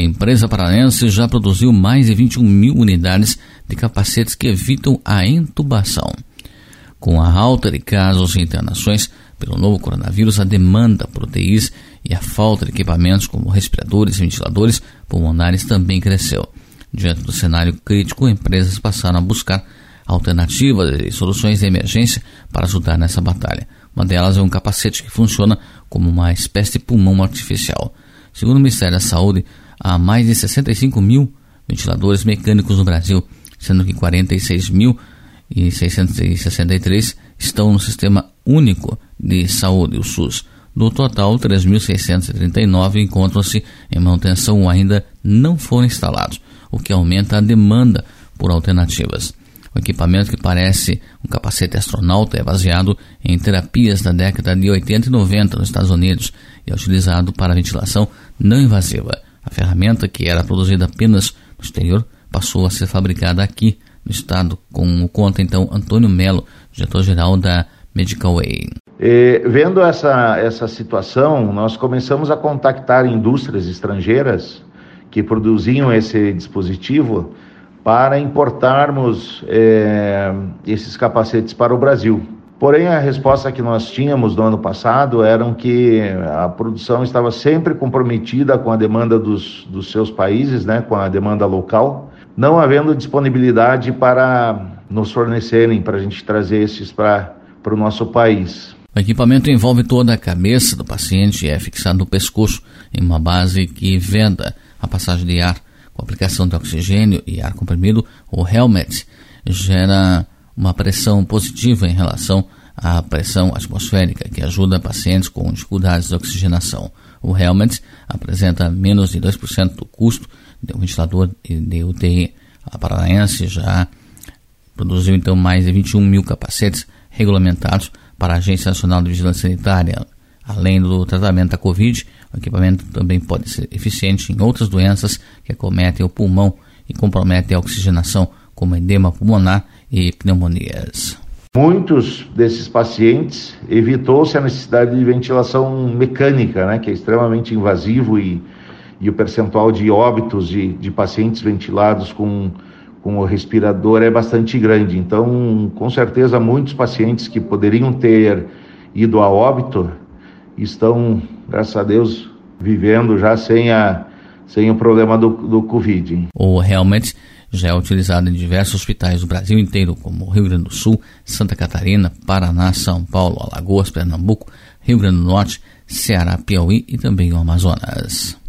A empresa paranense já produziu mais de 21 mil unidades de capacetes que evitam a intubação. Com a alta de casos e internações pelo novo coronavírus, a demanda por UTIs e a falta de equipamentos como respiradores e ventiladores pulmonares também cresceu. Diante do cenário crítico, empresas passaram a buscar alternativas e soluções de emergência para ajudar nessa batalha. Uma delas é um capacete que funciona como uma espécie de pulmão artificial. Segundo o Ministério da Saúde, há mais de 65 mil ventiladores mecânicos no Brasil, sendo que 46.663 estão no Sistema Único de Saúde, o SUS. Do total, 3.639 encontram-se em manutenção ou ainda não foram instalados, o que aumenta a demanda por alternativas. O equipamento que parece um capacete astronauta é baseado em terapias da década de 80 e 90 nos Estados Unidos e é utilizado para ventilação não invasiva. A ferramenta, que era produzida apenas no exterior, passou a ser fabricada aqui no estado, como conta então Antônio Melo, diretor-geral da Medical Way. E, vendo essa, essa situação, nós começamos a contactar indústrias estrangeiras que produziam esse dispositivo para importarmos é, esses capacetes para o Brasil. Porém, a resposta que nós tínhamos no ano passado era que a produção estava sempre comprometida com a demanda dos, dos seus países, né, com a demanda local, não havendo disponibilidade para nos fornecerem, para a gente trazer esses para o nosso país. O equipamento envolve toda a cabeça do paciente e é fixado no pescoço em uma base que venda a passagem de ar com aplicação de oxigênio e ar comprimido, o helmet gera uma pressão positiva em relação à pressão atmosférica, que ajuda pacientes com dificuldades de oxigenação. O helmet apresenta menos de 2% do custo de um ventilador de UTI. A Paranaense já produziu então mais de 21 mil capacetes regulamentados para a Agência Nacional de Vigilância Sanitária, Além do tratamento da Covid, o equipamento também pode ser eficiente em outras doenças que acometem o pulmão e comprometem a oxigenação, como edema pulmonar e pneumonias. Muitos desses pacientes evitou-se a necessidade de ventilação mecânica, né, que é extremamente invasivo e, e o percentual de óbitos de, de pacientes ventilados com, com o respirador é bastante grande. Então, com certeza, muitos pacientes que poderiam ter ido a óbito estão, graças a Deus, vivendo já sem, a, sem o problema do, do Covid. O helmet já é utilizado em diversos hospitais do Brasil inteiro, como Rio Grande do Sul, Santa Catarina, Paraná, São Paulo, Alagoas, Pernambuco, Rio Grande do Norte, Ceará, Piauí e também o Amazonas.